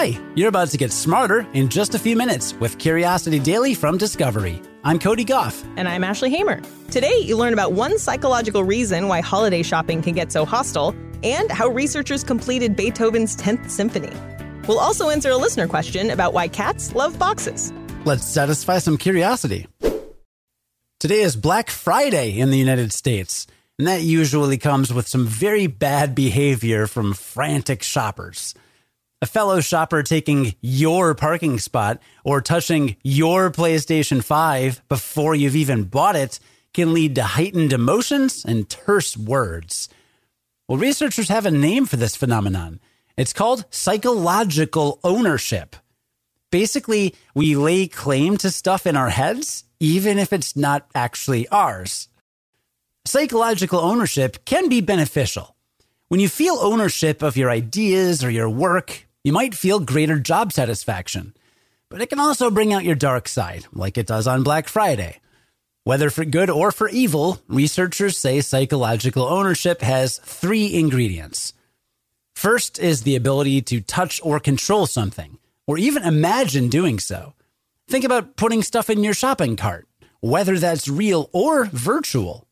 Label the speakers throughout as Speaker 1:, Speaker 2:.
Speaker 1: Hi, you're about to get smarter in just a few minutes with Curiosity Daily from Discovery. I'm Cody Gough.
Speaker 2: And I'm Ashley Hamer. Today, you learn about one psychological reason why holiday shopping can get so hostile and how researchers completed Beethoven's 10th Symphony. We'll also answer a listener question about why cats love boxes.
Speaker 1: Let's satisfy some curiosity. Today is Black Friday in the United States, and that usually comes with some very bad behavior from frantic shoppers. A fellow shopper taking your parking spot or touching your PlayStation 5 before you've even bought it can lead to heightened emotions and terse words. Well, researchers have a name for this phenomenon. It's called psychological ownership. Basically, we lay claim to stuff in our heads, even if it's not actually ours. Psychological ownership can be beneficial. When you feel ownership of your ideas or your work, you might feel greater job satisfaction. But it can also bring out your dark side, like it does on Black Friday. Whether for good or for evil, researchers say psychological ownership has three ingredients. First is the ability to touch or control something, or even imagine doing so. Think about putting stuff in your shopping cart, whether that's real or virtual.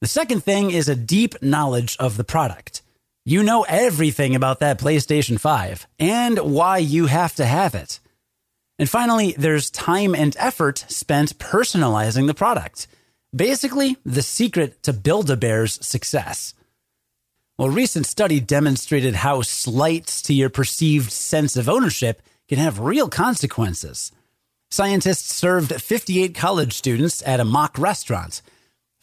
Speaker 1: The second thing is a deep knowledge of the product. You know everything about that PlayStation 5 and why you have to have it. And finally, there's time and effort spent personalizing the product. Basically, the secret to Build a Bear's success. Well, a recent study demonstrated how slights to your perceived sense of ownership can have real consequences. Scientists served 58 college students at a mock restaurant.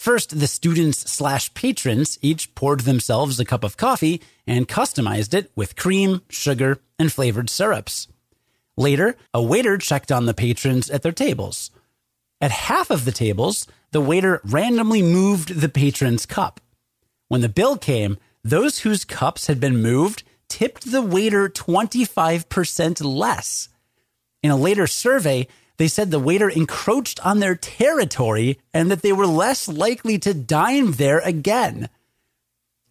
Speaker 1: First, the students slash patrons each poured themselves a cup of coffee and customized it with cream, sugar, and flavored syrups. Later, a waiter checked on the patrons at their tables. At half of the tables, the waiter randomly moved the patron's cup. When the bill came, those whose cups had been moved tipped the waiter 25% less. In a later survey, they said the waiter encroached on their territory and that they were less likely to dine there again.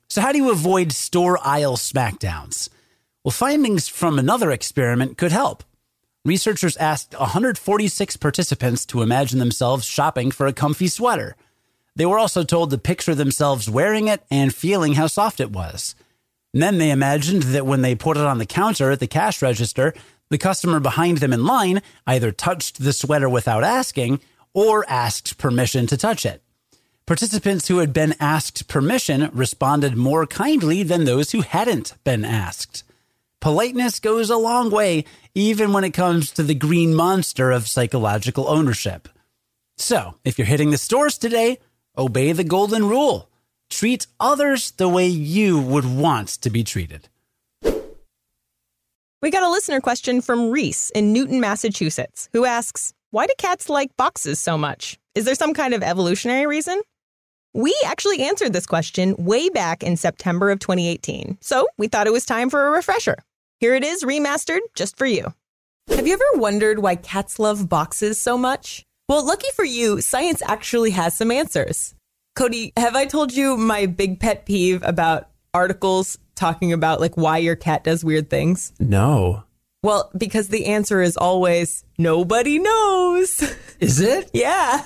Speaker 1: So, how do you avoid store aisle smackdowns? Well, findings from another experiment could help. Researchers asked 146 participants to imagine themselves shopping for a comfy sweater. They were also told to picture themselves wearing it and feeling how soft it was. And then they imagined that when they put it on the counter at the cash register, the customer behind them in line either touched the sweater without asking or asked permission to touch it. Participants who had been asked permission responded more kindly than those who hadn't been asked. Politeness goes a long way, even when it comes to the green monster of psychological ownership. So, if you're hitting the stores today, obey the golden rule. Treat others the way you would want to be treated.
Speaker 2: We got a listener question from Reese in Newton, Massachusetts, who asks Why do cats like boxes so much? Is there some kind of evolutionary reason? We actually answered this question way back in September of 2018, so we thought it was time for a refresher. Here it is, remastered just for you.
Speaker 3: Have you ever wondered why cats love boxes so much? Well, lucky for you, science actually has some answers. Cody, have I told you my big pet peeve about articles talking about like why your cat does weird things?
Speaker 1: No.
Speaker 3: Well, because the answer is always nobody knows.
Speaker 1: Is it?
Speaker 3: yeah.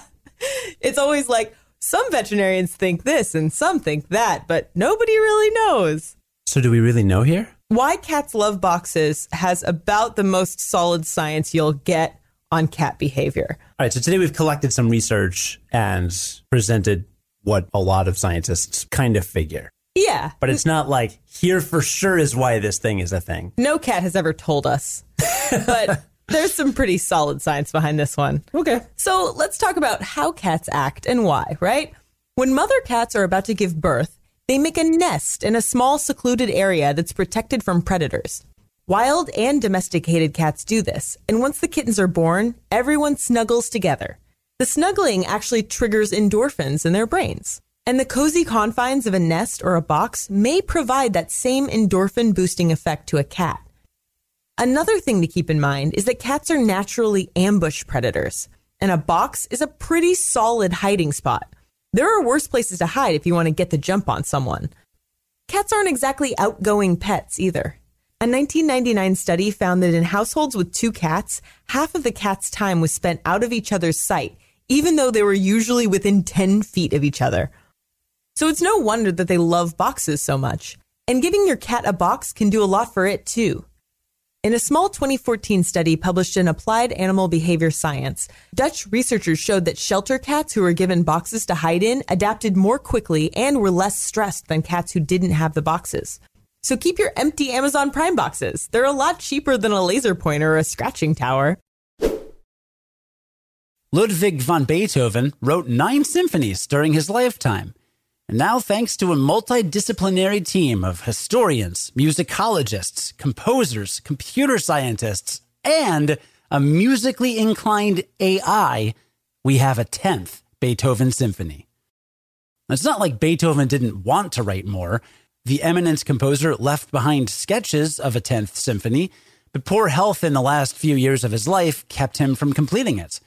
Speaker 3: It's always like some veterinarians think this and some think that, but nobody really knows.
Speaker 1: So, do we really know here?
Speaker 3: Why Cats Love Boxes has about the most solid science you'll get on cat behavior.
Speaker 1: All right, so today we've collected some research and presented what a lot of scientists kind of figure.
Speaker 3: Yeah.
Speaker 1: But it's not like here for sure is why this thing is a thing.
Speaker 3: No cat has ever told us. but there's some pretty solid science behind this one.
Speaker 1: Okay.
Speaker 3: So let's talk about how cats act and why, right? When mother cats are about to give birth, they make a nest in a small secluded area that's protected from predators. Wild and domesticated cats do this, and once the kittens are born, everyone snuggles together. The snuggling actually triggers endorphins in their brains. And the cozy confines of a nest or a box may provide that same endorphin boosting effect to a cat. Another thing to keep in mind is that cats are naturally ambush predators, and a box is a pretty solid hiding spot. There are worse places to hide if you want to get the jump on someone. Cats aren't exactly outgoing pets either.
Speaker 4: A 1999 study found that in households with two cats, half of the cat's time was spent out of each other's sight, even though they were usually within 10 feet of each other. So it's no wonder that they love boxes so much. And giving your cat a box can do a lot for it too. In a small 2014 study published in Applied Animal Behavior Science, Dutch researchers showed that shelter cats who were given boxes to hide in adapted more quickly and were less stressed than cats who didn't have the boxes. So keep your empty Amazon Prime boxes. They're a lot cheaper than a laser pointer or a scratching tower.
Speaker 1: Ludwig van Beethoven wrote nine symphonies during his lifetime. And now, thanks to a multidisciplinary team of historians, musicologists, composers, computer scientists, and a musically inclined AI, we have a 10th Beethoven symphony. It's not like Beethoven didn't want to write more. The eminent composer left behind sketches of a 10th symphony, but poor health in the last few years of his life kept him from completing it.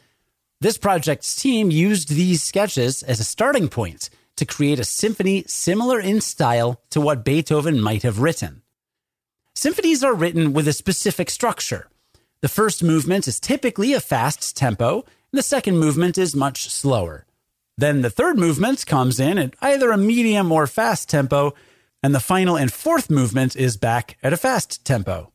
Speaker 1: This project's team used these sketches as a starting point to create a symphony similar in style to what Beethoven might have written. Symphonies are written with a specific structure. The first movement is typically a fast tempo, and the second movement is much slower. Then the third movement comes in at either a medium or fast tempo, and the final and fourth movement is back at a fast tempo.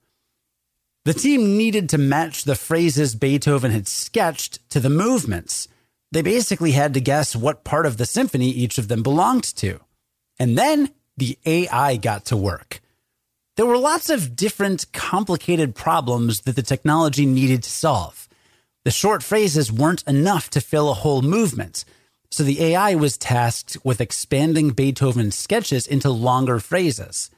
Speaker 1: The team needed to match the phrases Beethoven had sketched to the movements. They basically had to guess what part of the symphony each of them belonged to. And then the AI got to work. There were lots of different complicated problems that the technology needed to solve. The short phrases weren't enough to fill a whole movement, so the AI was tasked with expanding Beethoven's sketches into longer phrases.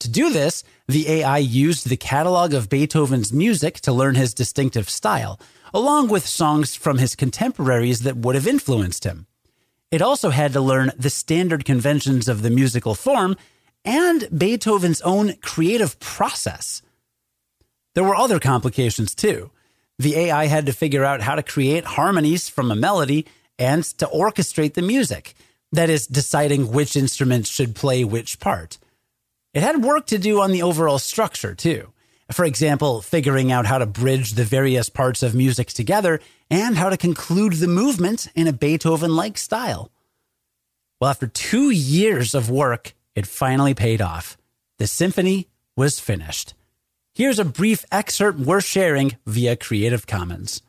Speaker 1: To do this, the AI used the catalog of Beethoven's music to learn his distinctive style, along with songs from his contemporaries that would have influenced him. It also had to learn the standard conventions of the musical form and Beethoven's own creative process. There were other complications too. The AI had to figure out how to create harmonies from a melody and to orchestrate the music, that is, deciding which instruments should play which part. It had work to do on the overall structure too. For example, figuring out how to bridge the various parts of music together and how to conclude the movement in a Beethoven like style. Well, after two years of work, it finally paid off. The symphony was finished. Here's a brief excerpt worth sharing via Creative Commons.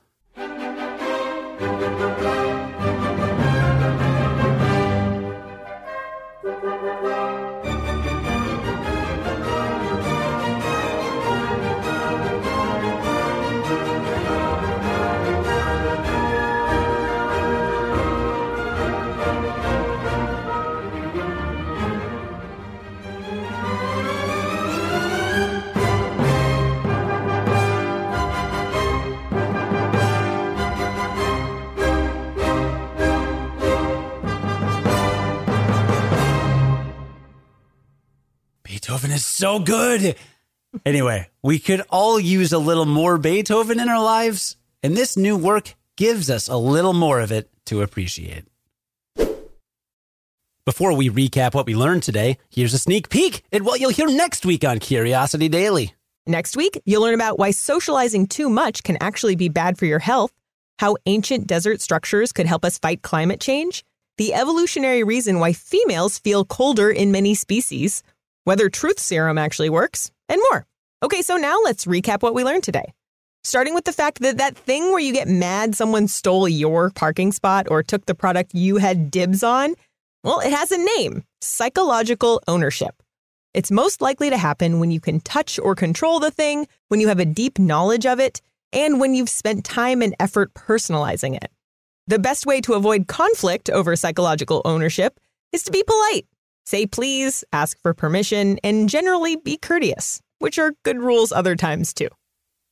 Speaker 1: So good. Anyway, we could all use a little more Beethoven in our lives, and this new work gives us a little more of it to appreciate. Before we recap what we learned today, here's a sneak peek at what you'll hear next week on Curiosity Daily.
Speaker 3: Next week, you'll learn about why socializing too much can actually be bad for your health, how ancient desert structures could help us fight climate change, the evolutionary reason why females feel colder in many species, whether truth serum actually works, and more. Okay, so now let's recap what we learned today. Starting with the fact that that thing where you get mad someone stole your parking spot or took the product you had dibs on, well, it has a name psychological ownership. It's most likely to happen when you can touch or control the thing, when you have a deep knowledge of it, and when you've spent time and effort personalizing it. The best way to avoid conflict over psychological ownership is to be polite. Say please, ask for permission, and generally be courteous, which are good rules other times too.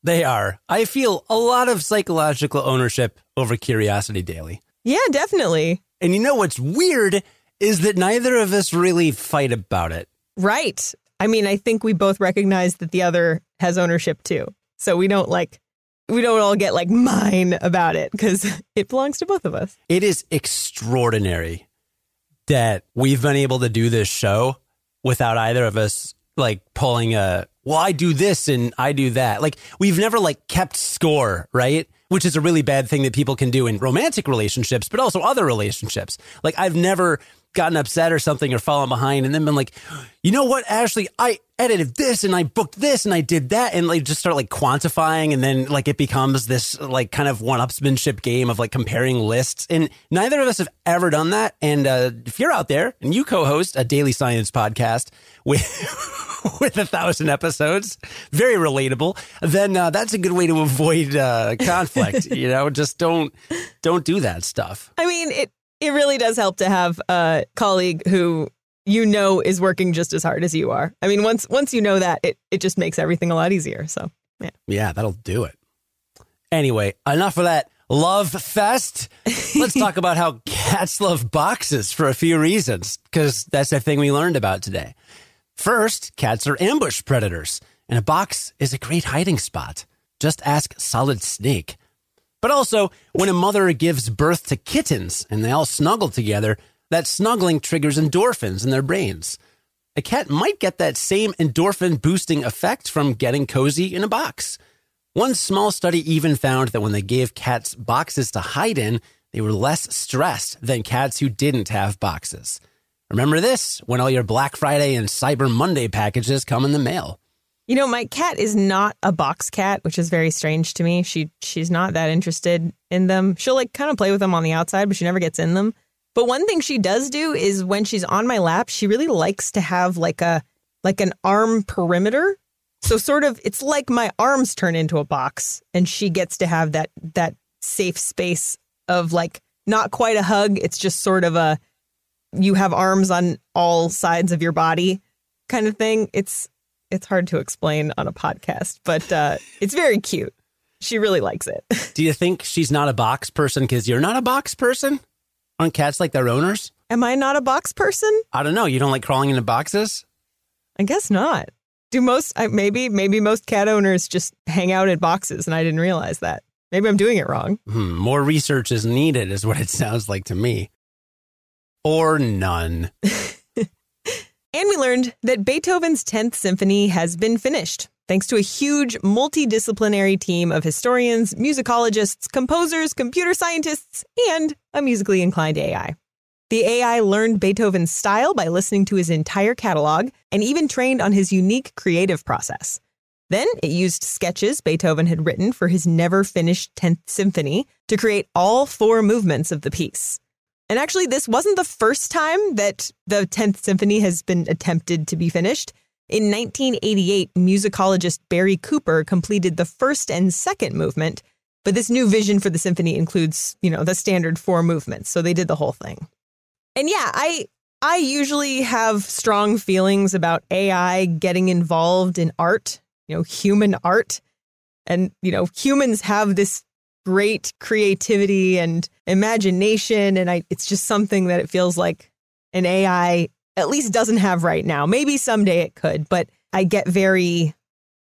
Speaker 1: They are. I feel a lot of psychological ownership over Curiosity Daily.
Speaker 3: Yeah, definitely.
Speaker 1: And you know what's weird is that neither of us really fight about it.
Speaker 3: Right. I mean, I think we both recognize that the other has ownership too. So we don't like, we don't all get like mine about it because it belongs to both of us.
Speaker 1: It is extraordinary that we've been able to do this show without either of us like pulling a well, I do this and I do that. Like we've never like kept score, right? Which is a really bad thing that people can do in romantic relationships, but also other relationships. Like I've never gotten upset or something or fallen behind and then been like, you know what, Ashley, I edited this and I booked this and I did that and like just start like quantifying and then like it becomes this like kind of one upsmanship game of like comparing lists. And neither of us have ever done that. And uh, if you're out there and you co-host a daily science podcast with with a thousand episodes, very relatable, then uh, that's a good way to avoid uh, conflict. you know, just don't don't do that stuff.
Speaker 3: I mean, it it really does help to have a colleague who you know is working just as hard as you are. I mean, once once you know that, it it just makes everything a lot easier. So yeah,
Speaker 1: yeah, that'll do it. Anyway, enough of that love fest. Let's talk about how cats love boxes for a few reasons, because that's the thing we learned about today. First, cats are ambush predators, and a box is a great hiding spot. Just ask Solid Snake. But also, when a mother gives birth to kittens and they all snuggle together, that snuggling triggers endorphins in their brains. A cat might get that same endorphin boosting effect from getting cozy in a box. One small study even found that when they gave cats boxes to hide in, they were less stressed than cats who didn't have boxes. Remember this when all your Black Friday and Cyber Monday packages come in the mail.
Speaker 3: You know, my cat is not a box cat, which is very strange to me. She she's not that interested in them. She'll like kind of play with them on the outside, but she never gets in them. But one thing she does do is when she's on my lap, she really likes to have like a like an arm perimeter. So sort of it's like my arms turn into a box and she gets to have that that safe space of like not quite a hug, it's just sort of a you have arms on all sides of your body kind of thing. It's it's hard to explain on a podcast, but uh, it's very cute. She really likes it.
Speaker 1: Do you think she's not a box person because you're not a box person? Aren't cats like their owners?
Speaker 3: Am I not a box person?
Speaker 1: I don't know. You don't like crawling into boxes?
Speaker 3: I guess not. Do most maybe maybe most cat owners just hang out in boxes and I didn't realize that. Maybe I'm doing it wrong.
Speaker 1: Hmm, more research is needed, is what it sounds like to me. Or none.
Speaker 3: And we learned that Beethoven's 10th Symphony has been finished, thanks to a huge multidisciplinary team of historians, musicologists, composers, computer scientists, and a musically inclined AI. The AI learned Beethoven's style by listening to his entire catalog and even trained on his unique creative process. Then it used sketches Beethoven had written for his never finished 10th Symphony to create all four movements of the piece. And actually, this wasn't the first time that the 10th Symphony has been attempted to be finished. In 1988, musicologist Barry Cooper completed the first and second movement, but this new vision for the symphony includes, you know, the standard four movements. So they did the whole thing. And yeah, I I usually have strong feelings about AI getting involved in art, you know, human art. And, you know, humans have this great creativity and imagination. And I, it's just something that it feels like an AI at least doesn't have right now. Maybe someday it could, but I get very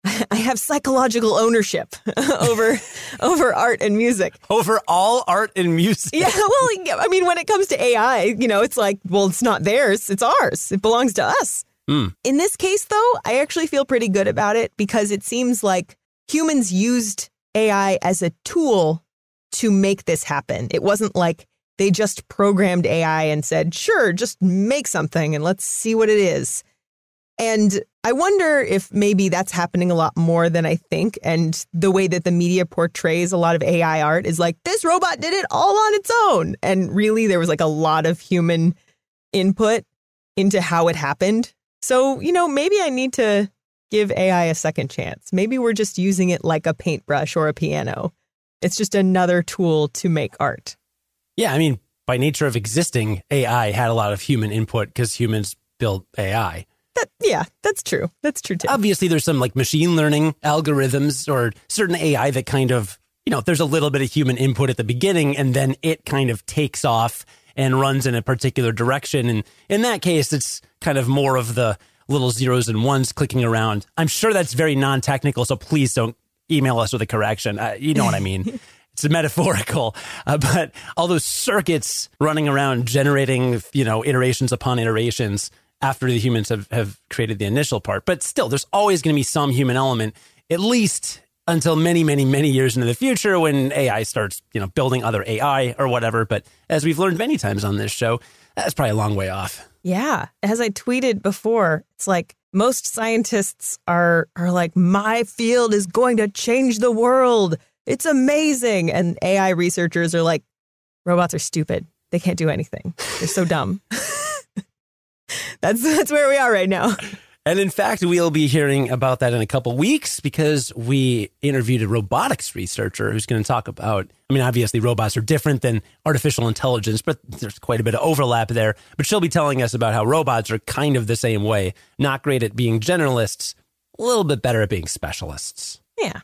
Speaker 3: I have psychological ownership over over art and music.
Speaker 1: Over all art and music.
Speaker 3: Yeah, well, I mean, when it comes to AI, you know, it's like, well, it's not theirs; it's ours. It belongs to us. Mm. In this case, though, I actually feel pretty good about it because it seems like humans used AI as a tool to make this happen. It wasn't like they just programmed AI and said, sure, just make something and let's see what it is. And I wonder if maybe that's happening a lot more than I think. And the way that the media portrays a lot of AI art is like, this robot did it all on its own. And really, there was like a lot of human input into how it happened. So, you know, maybe I need to give AI a second chance. Maybe we're just using it like a paintbrush or a piano. It's just another tool to make art.
Speaker 1: Yeah, I mean, by nature of existing, AI had a lot of human input because humans built AI.
Speaker 3: That, yeah, that's true. That's true too.
Speaker 1: Obviously, there's some like machine learning algorithms or certain AI that kind of, you know, there's a little bit of human input at the beginning and then it kind of takes off and runs in a particular direction. And in that case, it's kind of more of the little zeros and ones clicking around. I'm sure that's very non technical, so please don't email us with a correction. Uh, you know what I mean. it's metaphorical, uh, but all those circuits running around generating, you know, iterations upon iterations. after the humans have, have created the initial part. But still, there's always going to be some human element, at least until many, many, many years into the future when AI starts, you know, building other AI or whatever. But as we've learned many times on this show, that's probably a long way off.
Speaker 3: Yeah. As I tweeted before, it's like most scientists are are like, my field is going to change the world. It's amazing. And AI researchers are like, robots are stupid. They can't do anything. They're so dumb. that's that's where we are right now.
Speaker 1: And in fact, we'll be hearing about that in a couple weeks because we interviewed a robotics researcher who's going to talk about. I mean, obviously, robots are different than artificial intelligence, but there's quite a bit of overlap there. But she'll be telling us about how robots are kind of the same way not great at being generalists, a little bit better at being specialists.
Speaker 3: Yeah.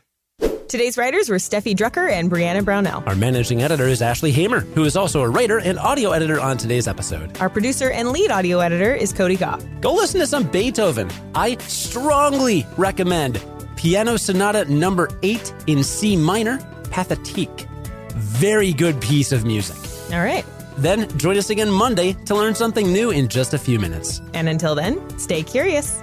Speaker 3: Today's writers were Steffi Drucker and Brianna Brownell.
Speaker 1: Our managing editor is Ashley Hamer, who is also a writer and audio editor on today's episode.
Speaker 3: Our producer and lead audio editor is Cody Gough.
Speaker 1: Go listen to some Beethoven. I strongly recommend Piano Sonata number 8 in C minor, Pathétique. Very good piece of music.
Speaker 3: All right.
Speaker 1: Then join us again Monday to learn something new in just a few minutes.
Speaker 3: And until then, stay curious.